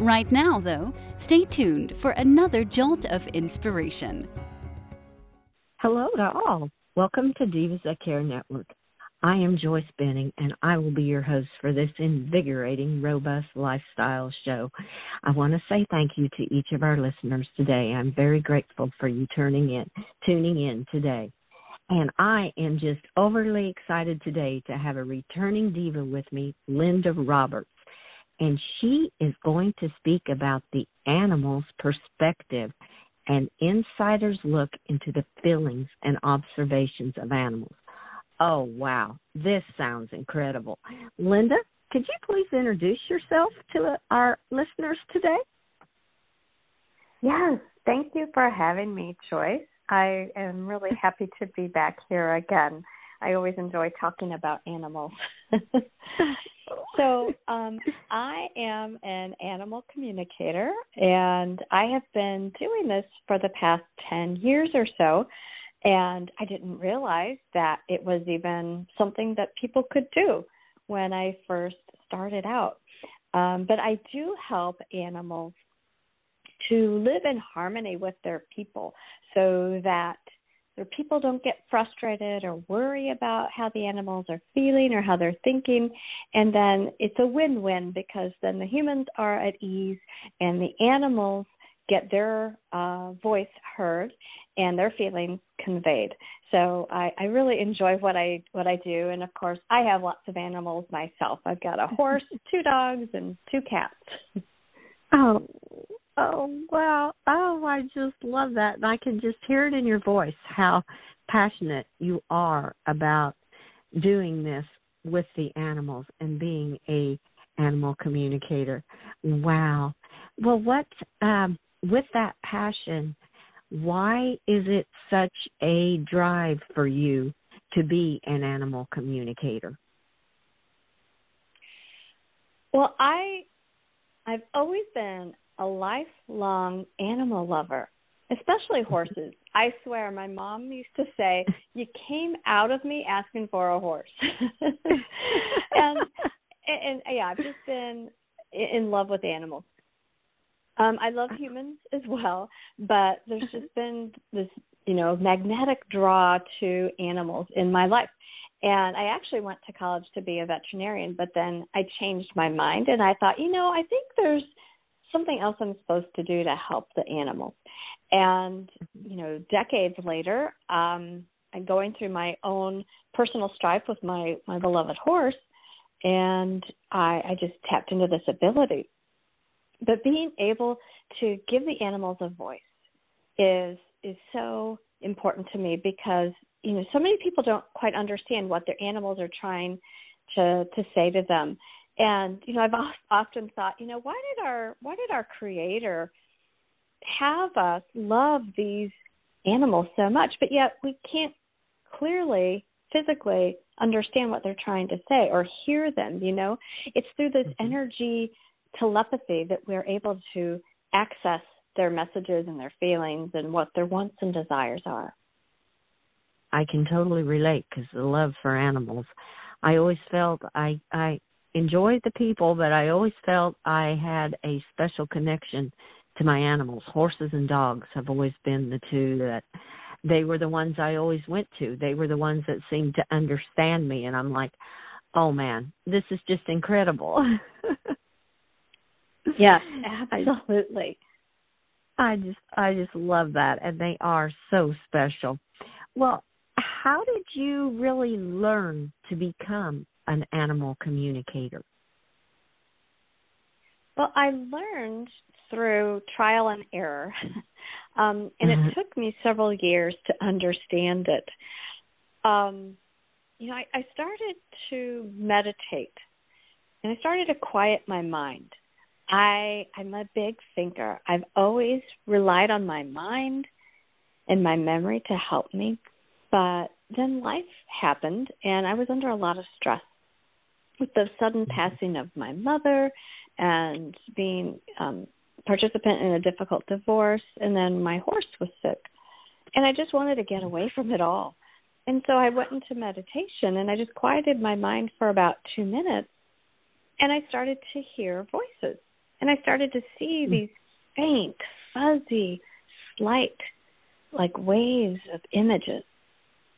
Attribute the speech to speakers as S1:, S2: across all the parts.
S1: Right now, though, stay tuned for another jolt of inspiration.
S2: Hello to all. Welcome to Divas That Care Network. I am Joyce Benning, and I will be your host for this invigorating, robust lifestyle show. I want to say thank you to each of our listeners today. I'm very grateful for you turning in, tuning in today. And I am just overly excited today to have a returning diva with me, Linda Roberts and she is going to speak about the animal's perspective and insider's look into the feelings and observations of animals. Oh, wow. This sounds incredible. Linda, could you please introduce yourself to our listeners today?
S3: Yes, thank you for having me, Joyce. I am really happy to be back here again. I always enjoy talking about animals. so, um, I am an animal communicator, and I have been doing this for the past 10 years or so. And I didn't realize that it was even something that people could do when I first started out. Um, but I do help animals to live in harmony with their people so that where people don't get frustrated or worry about how the animals are feeling or how they're thinking. And then it's a win win because then the humans are at ease and the animals get their uh, voice heard and their feelings conveyed. So I, I really enjoy what I what I do, and of course I have lots of animals myself. I've got a horse, two dogs, and two cats.
S2: Oh, Oh, wow. Oh, I just love that. And I can just hear it in your voice how passionate you are about doing this with the animals and being a animal communicator. Wow. Well, what um with that passion, why is it such a drive for you to be an animal communicator?
S3: Well, I I've always been a lifelong animal lover, especially horses. I swear, my mom used to say, "You came out of me asking for a horse," and, and and yeah, I've just been in love with animals. Um, I love humans as well, but there's just been this, you know, magnetic draw to animals in my life. And I actually went to college to be a veterinarian, but then I changed my mind and I thought, you know, I think there's something else I'm supposed to do to help the animals. And, you know, decades later, um, I'm going through my own personal strife with my, my beloved horse, and I, I just tapped into this ability. But being able to give the animals a voice is is so important to me because you know so many people don't quite understand what their animals are trying to to say to them and you know i've often thought you know why did our why did our creator have us love these animals so much but yet we can't clearly physically understand what they're trying to say or hear them you know it's through this mm-hmm. energy telepathy that we're able to access their messages and their feelings and what their wants and desires are
S2: i can totally relate because the love for animals i always felt i i enjoyed the people, but I always felt I had a special connection to my animals. Horses and dogs have always been the two that they were the ones I always went to. They were the ones that seemed to understand me and I'm like, "Oh man, this is just incredible."
S3: yes, absolutely.
S2: I just I just love that and they are so special. Well, how did you really learn to become an animal communicator?
S3: Well, I learned through trial and error, um, and mm-hmm. it took me several years to understand it. Um, you know, I, I started to meditate, and I started to quiet my mind. I I'm a big thinker. I've always relied on my mind and my memory to help me. But then life happened, and I was under a lot of stress with the sudden mm-hmm. passing of my mother and being um participant in a difficult divorce and then my horse was sick and i just wanted to get away from it all and so i went into meditation and i just quieted my mind for about 2 minutes and i started to hear voices and i started to see mm. these faint fuzzy slight like waves of images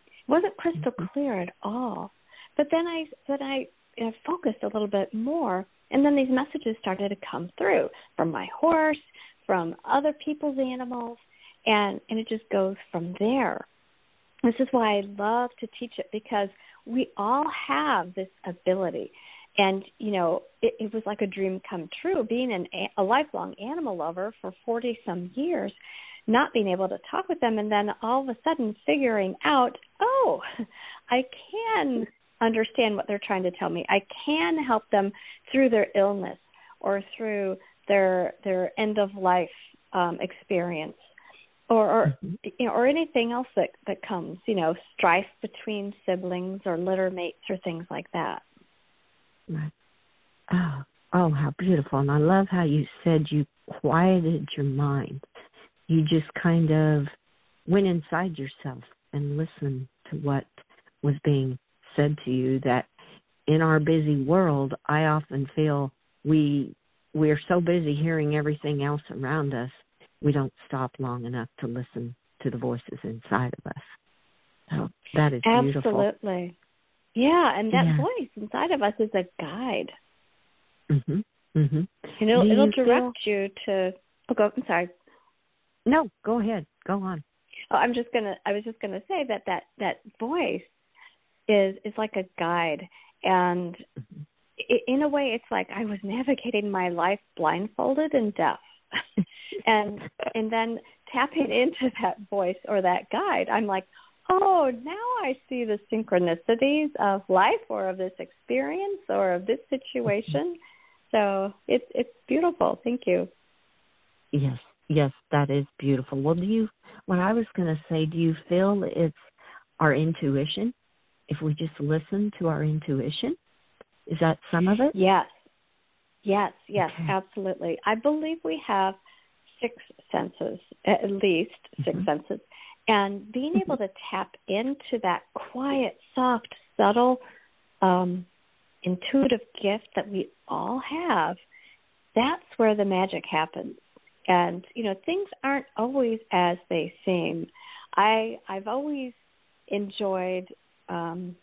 S3: it wasn't crystal mm-hmm. clear at all but then i then i you know, focused a little bit more. And then these messages started to come through from my horse, from other people's animals, and, and it just goes from there. This is why I love to teach it because we all have this ability. And, you know, it, it was like a dream come true. Being an, a lifelong animal lover for 40 some years, not being able to talk with them, and then all of a sudden figuring out, oh, I can understand what they're trying to tell me. I can help them through their illness or through their their end of life um, experience, or or, mm-hmm. you know, or anything else that that comes. You know, strife between siblings or litter mates or things like that.
S2: Right. Oh, oh, how beautiful! And I love how you said you quieted your mind. You just kind of went inside yourself and listened to what was being said to you that in our busy world, I often feel we we're so busy hearing everything else around us, we don't stop long enough to listen to the voices inside of us. So that is beautiful.
S3: Absolutely. Yeah, and that yeah. voice inside of us is a guide.
S2: Mhm. Mhm.
S3: And it'll, it'll direct feel... you to. Oh, go. I'm sorry.
S2: No, go ahead. Go on.
S3: Oh, I'm just gonna. I was just gonna say that that that voice is is like a guide and mm-hmm. in a way it's like I was navigating my life blindfolded and deaf. and and then tapping into that voice or that guide, I'm like, oh, now I see the synchronicities of life or of this experience or of this situation. So it's it's beautiful. Thank you.
S2: Yes, yes, that is beautiful. Well, do you? What I was going to say, do you feel it's our intuition if we just listen to our intuition? Is that some of it?
S3: Yes. Yes, yes, okay. absolutely. I believe we have six senses, at least 6 mm-hmm. senses. And being able to tap into that quiet, soft, subtle, um, intuitive gift that we all have, that's where the magic happens. And, you know, things aren't always as they seem. I I've always enjoyed um,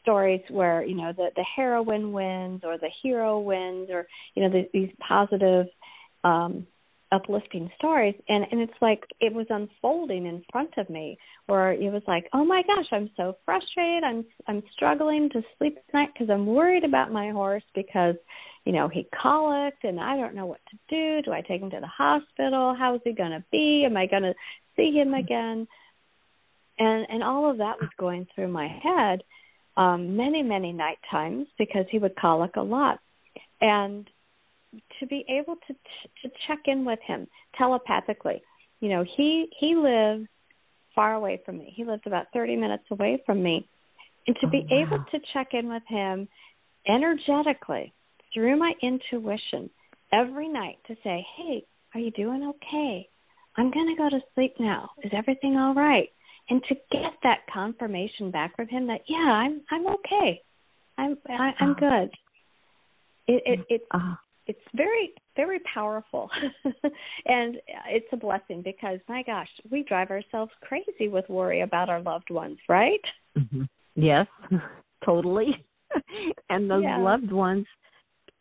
S3: stories where you know the the heroine wins or the hero wins or you know the, these positive um uplifting stories. And and it's like it was unfolding in front of me where it was like oh my gosh i'm so frustrated. I'm i'm struggling to sleep at night because i'm worried about my horse because you know he colicked and i don't know what to do. Do i take him to the hospital? How is he going to be? Am i going to see him again and and all of that was going through my head um many many night times because he would colic a lot. And to be able to to check in with him telepathically you know he he lives far away from me. He lives about 30 minutes away from me. And to oh, be wow. able to check in with him energetically through my intuition every night to say hey are you doing okay? I'm going to go to sleep now. Is everything all right and to get that confirmation back from him that yeah i'm i'm okay. I'm I, i'm uh-huh. good. It it it uh, it's very very powerful. And it's a blessing because my gosh we drive ourselves crazy with worry about our loved ones right?
S2: Mm-hmm. yes. Totally. And those yeah. loved ones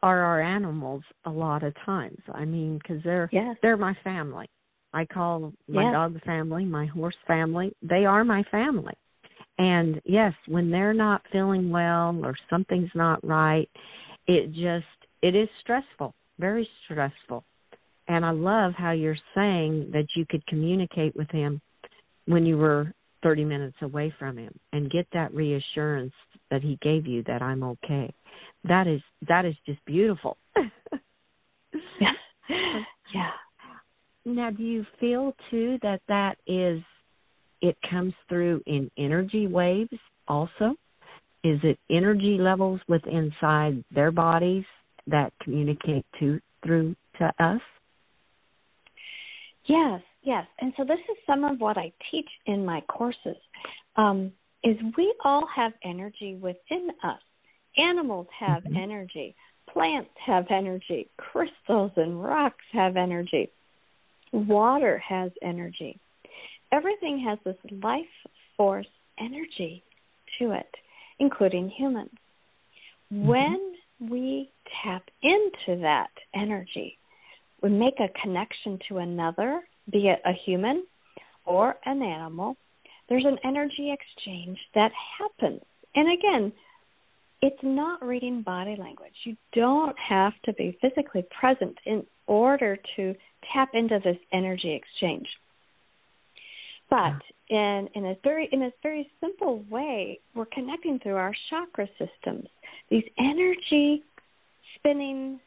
S2: are our animals a lot of times. I mean because they're
S3: yes.
S2: they're my family I call my yes. dog family, my horse family. They are my family. And yes, when they're not feeling well or something's not right, it just it is stressful, very stressful. And I love how you're saying that you could communicate with him when you were 30 minutes away from him and get that reassurance that he gave you that I'm okay. That is that is just beautiful.
S3: yeah. Yeah.
S2: Now, do you feel too that that is it comes through in energy waves also? Is it energy levels with inside their bodies that communicate to through to us?
S3: Yes, yes. And so this is some of what I teach in my courses. Um, is we all have energy within us. Animals have mm-hmm. energy. Plants have energy. Crystals and rocks have energy. Water has energy. Everything has this life force energy to it, including humans. Mm-hmm. When we tap into that energy, we make a connection to another, be it a human or an animal, there's an energy exchange that happens. And again, it's not reading body language. You don't have to be physically present in order to tap into this energy exchange. But in, in a very in a very simple way, we're connecting through our chakra systems. These energy spinning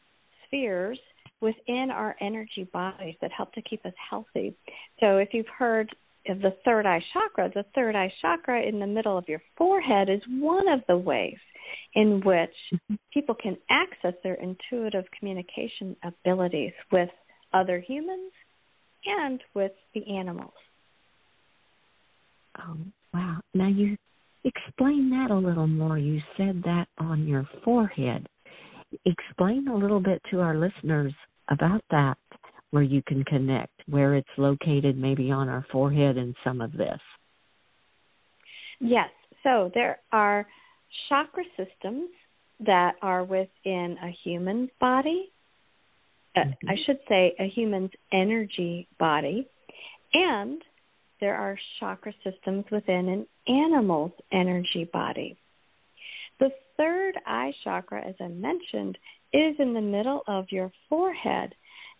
S3: spheres within our energy bodies that help to keep us healthy. So if you've heard of the third eye chakra, the third eye chakra in the middle of your forehead is one of the ways in which mm-hmm. people can access their intuitive communication abilities with other humans and with the animals.
S2: Oh, wow. Now you explain that a little more. You said that on your forehead. Explain a little bit to our listeners about that, where you can connect, where it's located maybe on our forehead and some of this.
S3: Yes. So there are chakra systems that are within a human body, uh, mm-hmm. I should say a human's energy body, and there are chakra systems within an animal's energy body. The third eye chakra, as I mentioned, is in the middle of your forehead,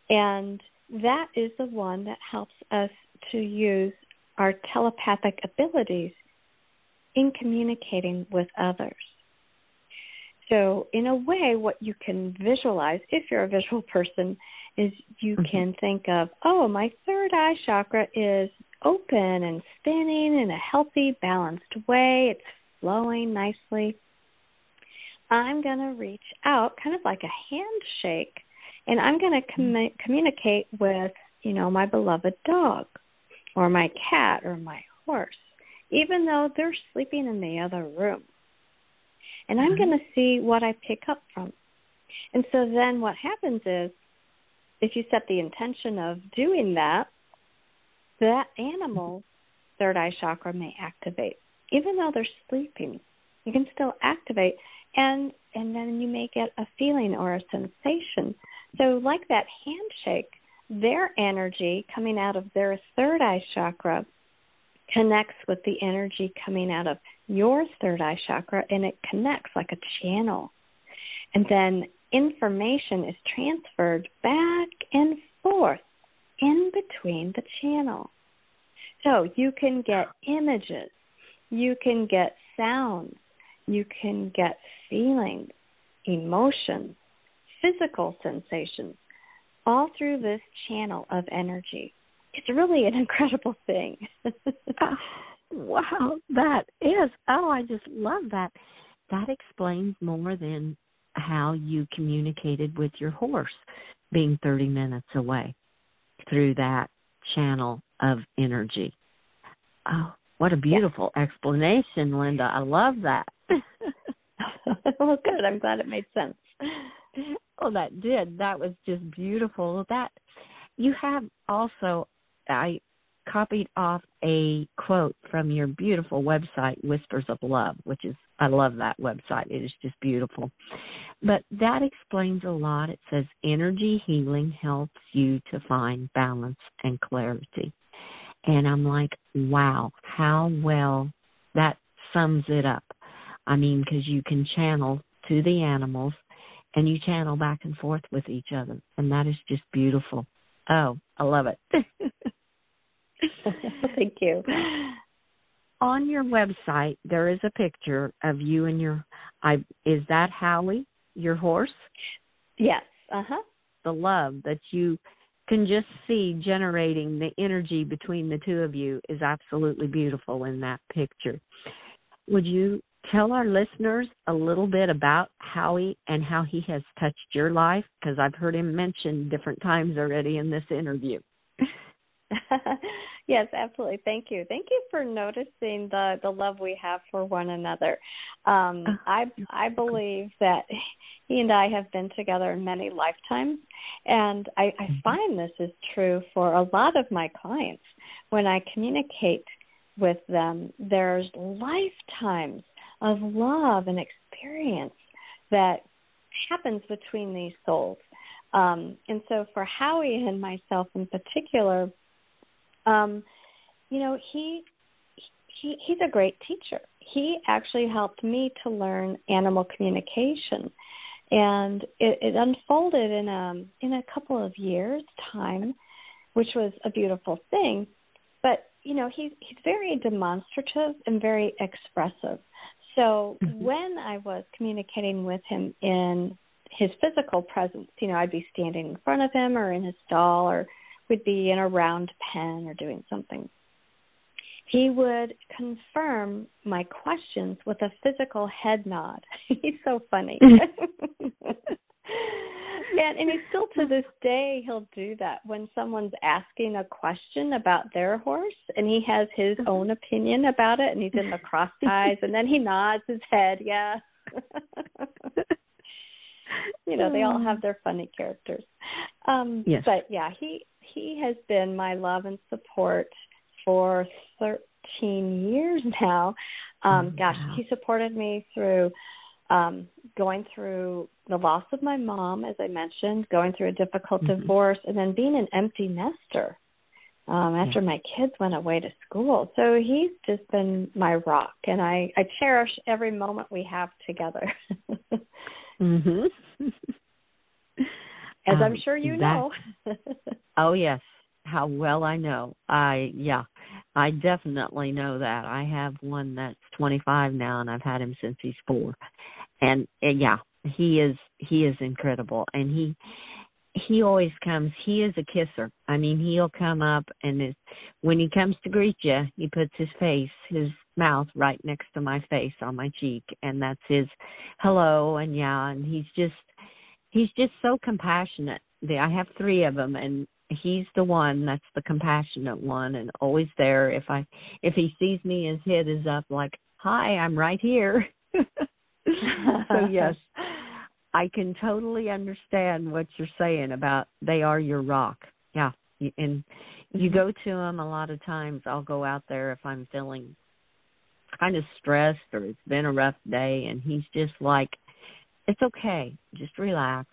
S3: and that is the one that helps us to use our telepathic abilities in communicating with others. So, in a way, what you can visualize, if you're a visual person, is you mm-hmm. can think of, oh, my third eye chakra is open and spinning in a healthy, balanced way. It's flowing nicely. I'm going to reach out, kind of like a handshake, and I'm going to com- mm-hmm. communicate with, you know, my beloved dog or my cat or my horse even though they're sleeping in the other room. And I'm mm-hmm. going to see what I pick up from. And so then what happens is if you set the intention of doing that, that animal's third eye chakra may activate. Even though they're sleeping, you can still activate and and then you may get a feeling or a sensation. So like that handshake, their energy coming out of their third eye chakra connects with the energy coming out of your third eye chakra and it connects like a channel. And then information is transferred back and forth in between the channel. So you can get images, you can get sounds, you can get feelings, emotions, physical sensations, all through this channel of energy it's really an incredible thing.
S2: Ah, wow, that is. Oh, I just love that. That explains more than how you communicated with your horse being 30 minutes away through that channel of energy. Oh, what a beautiful yeah. explanation, Linda. I love that.
S3: well, good. I'm glad it made sense.
S2: Well, that did. That was just beautiful. That you have also I copied off a quote from your beautiful website, Whispers of Love, which is, I love that website. It is just beautiful. But that explains a lot. It says energy healing helps you to find balance and clarity. And I'm like, wow, how well that sums it up. I mean, because you can channel to the animals and you channel back and forth with each other. And that is just beautiful. Oh, I love it.
S3: Thank you.
S2: On your website, there is a picture of you and your. I is that Howie, your horse?
S3: Yes. Uh huh.
S2: The love that you can just see generating the energy between the two of you is absolutely beautiful in that picture. Would you tell our listeners a little bit about Howie and how he has touched your life? Because I've heard him mentioned different times already in this interview.
S3: yes, absolutely. Thank you. Thank you for noticing the the love we have for one another. Um, uh, I I believe that he and I have been together many lifetimes, and I, I mm-hmm. find this is true for a lot of my clients. When I communicate with them, there's lifetimes of love and experience that happens between these souls. Um, and so for Howie and myself in particular, um, you know, he he he's a great teacher. He actually helped me to learn animal communication, and it, it unfolded in a in a couple of years' time, which was a beautiful thing. But you know, he's he's very demonstrative and very expressive. So mm-hmm. when I was communicating with him in his physical presence, you know, I'd be standing in front of him or in his stall or would be in a round pen or doing something. He would confirm my questions with a physical head nod. He's so funny. and, and he still to this day he'll do that when someone's asking a question about their horse and he has his mm-hmm. own opinion about it and he's in the cross ties and then he nods his head, yeah. you know, they all have their funny characters. Um yes. but yeah, he he has been my love and support for 13 years now. Um, oh, gosh, he supported me through um, going through the loss of my mom, as I mentioned, going through a difficult mm-hmm. divorce, and then being an empty nester um, after my kids went away to school. So he's just been my rock, and I, I cherish every moment we have together.
S2: mhm.
S3: As um, I'm sure you that, know.
S2: oh yes, how well I know. I yeah, I definitely know that. I have one that's 25 now, and I've had him since he's four, and, and yeah, he is he is incredible, and he he always comes. He is a kisser. I mean, he'll come up and it, when he comes to greet you, he puts his face, his mouth right next to my face on my cheek, and that's his hello and yeah. And he's just he's just so compassionate. I have three of them, and he's the one that's the compassionate one, and always there. If I if he sees me, his head is up, like, "Hi, I'm right here." so yes, I can totally understand what you're saying about they are your rock. Yeah, and you mm-hmm. go to them a lot of times. I'll go out there if I'm feeling kind of stressed or it's been a rough day, and he's just like it's okay. Just relax.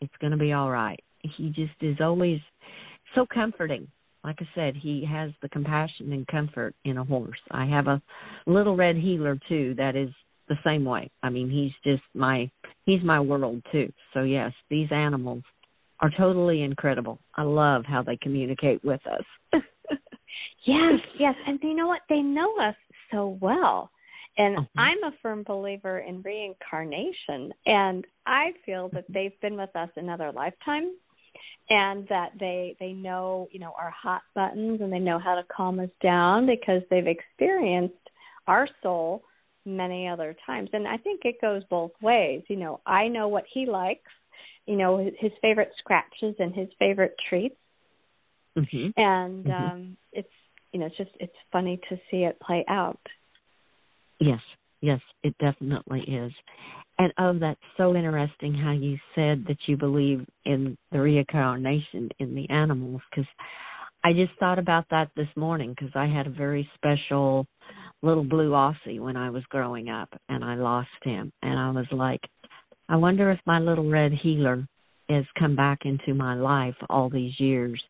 S2: It's going to be all right. He just is always so comforting. Like I said, he has the compassion and comfort in a horse. I have a little red heeler too that is the same way. I mean, he's just my he's my world too. So yes, these animals are totally incredible. I love how they communicate with us.
S3: yes, yes, and you know what? They know us so well. And uh-huh. I'm a firm believer in reincarnation, and I feel that mm-hmm. they've been with us another lifetime, and that they they know you know our hot buttons, and they know how to calm us down because they've experienced our soul many other times. And I think it goes both ways. You know, I know what he likes, you know, his favorite scratches and his favorite treats, mm-hmm. and mm-hmm. um it's you know it's just it's funny to see it play out.
S2: Yes, yes, it definitely is. And oh, that's so interesting how you said that you believe in the reincarnation in the animals because I just thought about that this morning because I had a very special little blue Aussie when I was growing up and I lost him. And I was like, I wonder if my little red heeler has come back into my life all these years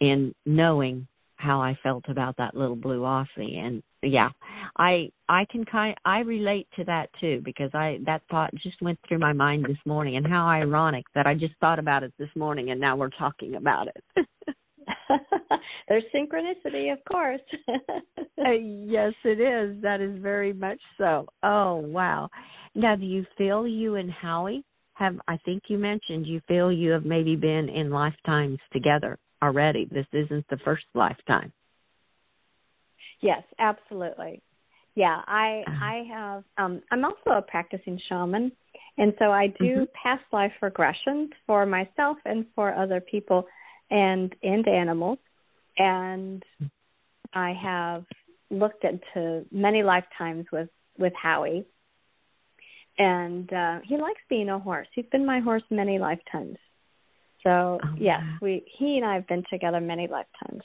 S2: in knowing how I felt about that little blue Aussie. And yeah, I I can kind I relate to that too because I that thought just went through my mind this morning and how ironic that I just thought about it this morning and now we're talking about it.
S3: There's synchronicity, of course.
S2: uh, yes, it is. That is very much so. Oh, wow. Now, do you feel you and Howie have, I think you mentioned, you feel you have maybe been in lifetimes together. already. This isn't the first lifetime.
S3: Yes, absolutely. Yeah, I
S2: Uh-huh.
S3: I have um I'm also a practicing shaman and so I do
S2: Mhm.
S3: past life regressions for myself and for other people and and animals and I have looked into many lifetimes with with Howie. And uh he likes being a horse. He's been my horse many lifetimes. So,
S2: Oh,
S3: yes,
S2: wow.
S3: we he and I have been together many lifetimes.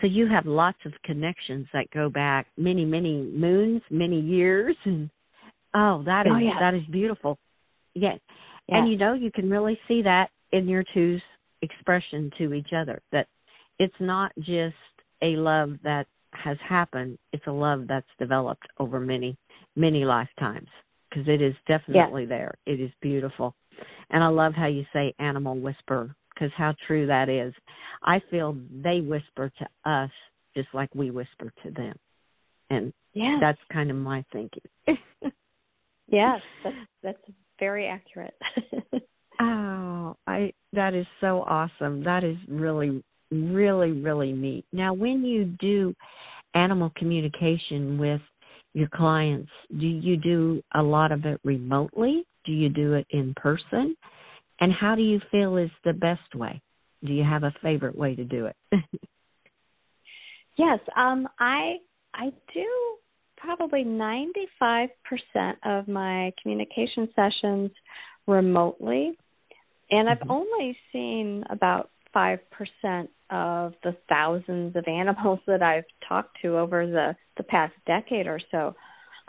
S2: So you have lots of connections that go back many, many moons, many years, and oh, that oh, is
S3: Oh, yeah.
S2: that is beautiful. Yes.
S3: Yeah.
S2: and you know you can really see that in your two's expression to each other. That it's not just a love that has happened; it's a love that's developed over many, many lifetimes. Because it is definitely there. It is beautiful, and I love how you say "animal whisper" because how true that is. I feel they whisper to us just like we whisper to them. And
S3: yeah.
S2: that's kind of my thinking.
S3: Yes, that's that's very accurate.
S2: oh, I that is so awesome. That is really really really neat. Now, when you do animal communication with your clients, do you do a lot of it remotely? Do you do it in person? And how do you feel is the best way? Do you have a favorite way to do it?
S3: yes, um, I I do probably ninety five percent of my communication sessions remotely, and I've
S2: Mhm.
S3: only seen about five percent of the thousands of animals that I've talked to over the the past decade or so.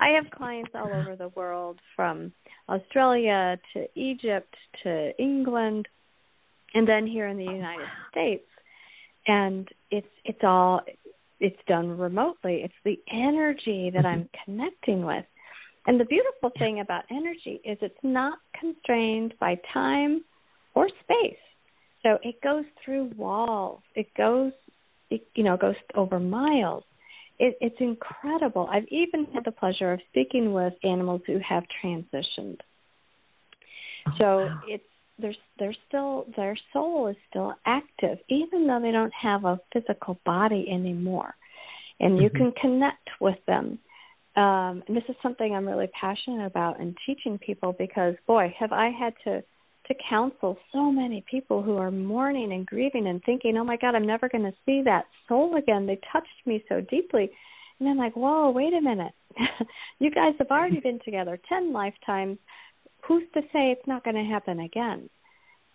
S3: I have clients all over the world from Australia to Egypt to England and then here in the United States. And it's it's all it's done remotely. It's the energy that i'm mm-hmm. connecting with. And the beautiful thing about energy is it's not constrained by time or space. So it goes through walls. It goes it you know goes over miles it, it's incredible i've even had the pleasure of speaking with animals who have transitioned
S2: Oh,
S3: so
S2: wow.
S3: it's there's they're still their soul is still active even though they don't have a physical body anymore and you
S2: Mhm.
S3: can connect with them um and this is something i'm really passionate about in teaching people because boy have i had to to counsel so many people who are mourning and grieving and thinking oh my god i'm never going to see that soul again. They touched me so deeply. And i'm like whoa wait a minute. You guys have already been together ten lifetimes. Who's to say it's not going to happen again?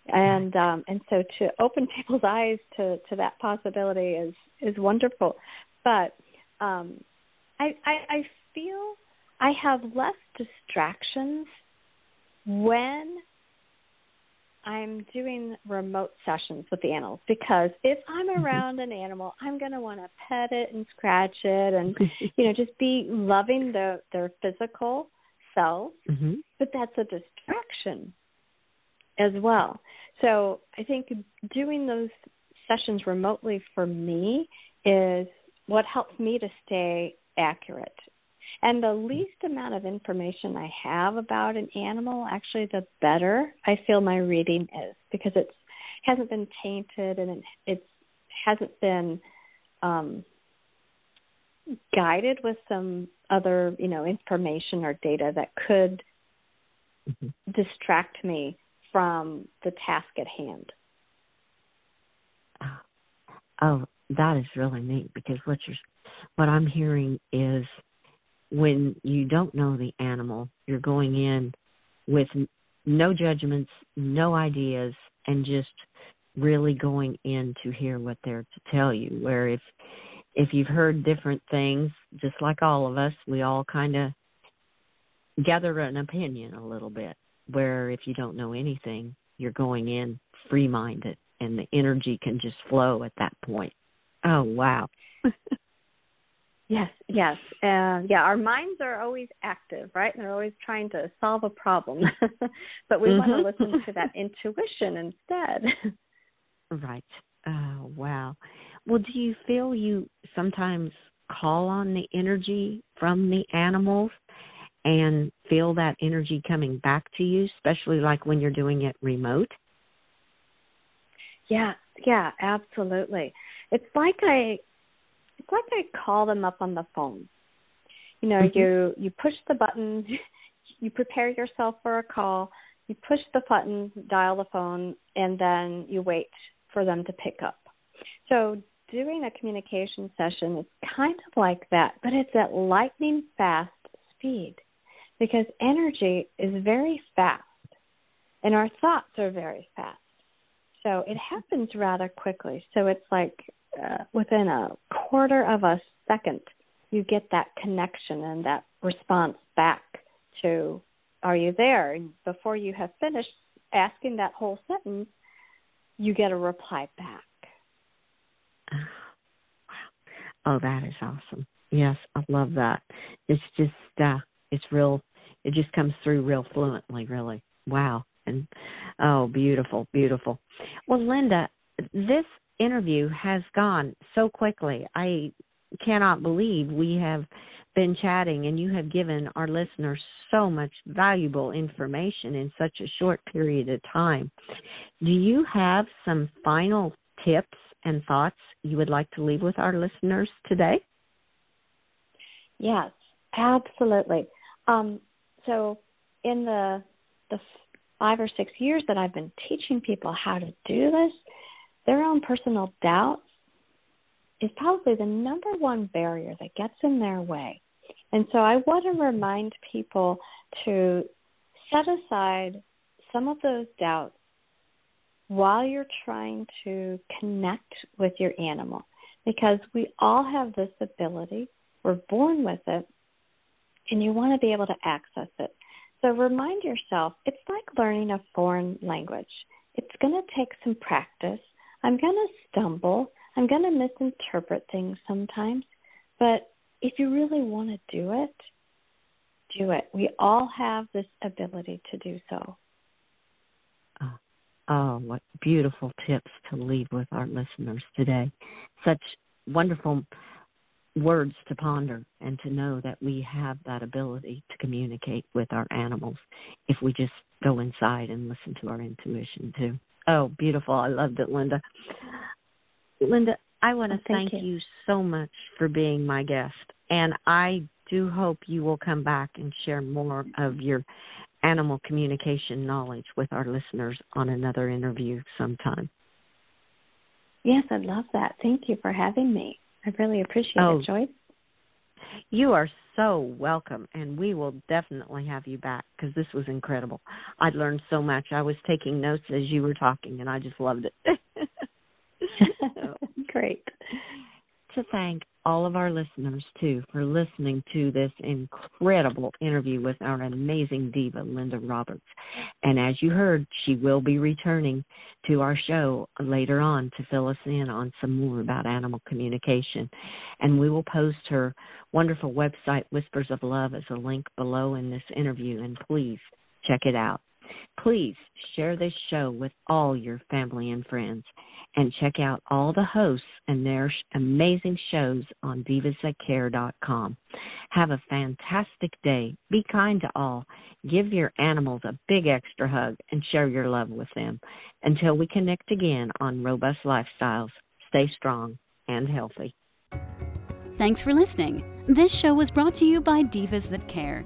S3: And um, and so to open people's eyes to to that possibility is is wonderful. But um, I, I I feel I have less distractions when I'm doing remote sessions with the animals because if I'm around an animal, I'm going to want to pet it and scratch it and you know just be loving the their physical selves
S2: hmm
S3: but that's a distraction as well. So I think doing those sessions remotely for me is what helps me to stay accurate. And the least amount of information I have about an animal, actually, the better I feel my reading is because it hasn't been tainted and it it's hasn't been um, guided with some other you know information or data that could
S2: Mhm.
S3: distract me from the task at hand.
S2: Oh, that is really neat because what you're, what I'm hearing is when you don't know the animal, you're going in with no judgments, no ideas, and just really going in to hear what they're to tell you. Where if if you've heard different things, just like all of us, we all kind of gather an opinion a little bit. Where if you don't know anything, you're going in free minded and the energy can just flow at that point. Oh wow.
S3: Yes, yes, uh, yeah. Our minds are always active, right? And they're always trying to solve a problem, but we want to
S2: Mhm.
S3: listen to that intuition instead.
S2: Right. Oh wow. Well, do you feel you sometimes call on the energy from the animals and feel that energy coming back to you, especially like when you're doing it remote?
S3: Yeah, Yeah, absolutely. It's like I it's like I call them up on the phone. You know, mm-hmm. you you push the button, you prepare yourself for a call, you push the button, dial the phone, and then you wait for them to pick up. So doing a communication session is kind of like that, but it's at lightning fast speed because energy is very fast and our thoughts are very fast. So it happens rather quickly. So it's like uh, within a quarter of a second, you get that connection and that response back to, Are you there? And before you have finished asking that whole sentence, you get a reply back.
S2: Oh, that is awesome. Yes, I love that. It's just uh it's real it just comes through real fluently, really. Wow. And oh, beautiful, beautiful. Well, Linda, this interview has gone so quickly. I cannot believe we have been chatting and you have given our listeners so much valuable information in such a short period of time. Do you have some final tips and thoughts you would like to leave with our listeners today?
S3: Yes, absolutely. Um, so, in the the five or six years that I've been teaching people how to do this, their own personal doubts is probably the number one barrier that gets in their way. And so I want to remind people to set aside some of those doubts while you're trying to connect with your animal because we all have this ability. We're born with it, and you want to be able to access it. So remind yourself it's like learning a foreign language. It's going to take some practice. I'm going to stumble. I'm going to misinterpret things sometimes. But if you really want to do it, do it. We all have this ability to do so.
S2: Uh, oh, what beautiful tips to leave with our listeners today. Such wonderful words to ponder and to know that we have that ability to communicate with our animals if we just go inside and listen to our intuition too. Oh, beautiful. I loved it, Linda. Linda, I want to
S3: oh, thank,
S2: thank
S3: you.
S2: you so much for being my guest. And I do hope you will come back and share more of your animal communication knowledge with our listeners on another interview sometime.
S3: Yes, I'd love that. Thank you for having me. I really appreciate
S2: oh,
S3: it, Joyce.
S2: You are so welcome, and we will definitely have you back because this was incredible. I learned so much. I was taking notes as you were talking, and I just loved it.
S3: Great.
S2: To thank all of our listeners, too, for listening to this incredible interview with our amazing diva, Linda Roberts. And as you heard, she will be returning to our show later on to fill us in on some more about animal communication. And we will post her wonderful website, Whispers of Love, as a link below in this interview. And please check it out. Please share this show with all your family and friends and check out all the hosts and their amazing shows on divasthatcare.com. Have a fantastic day. Be kind to all. Give your animals a big extra hug and share your love with them. Until we connect again on Robust Lifestyles, stay strong and healthy.
S1: Thanks for listening. This show was brought to you by Divas That Care.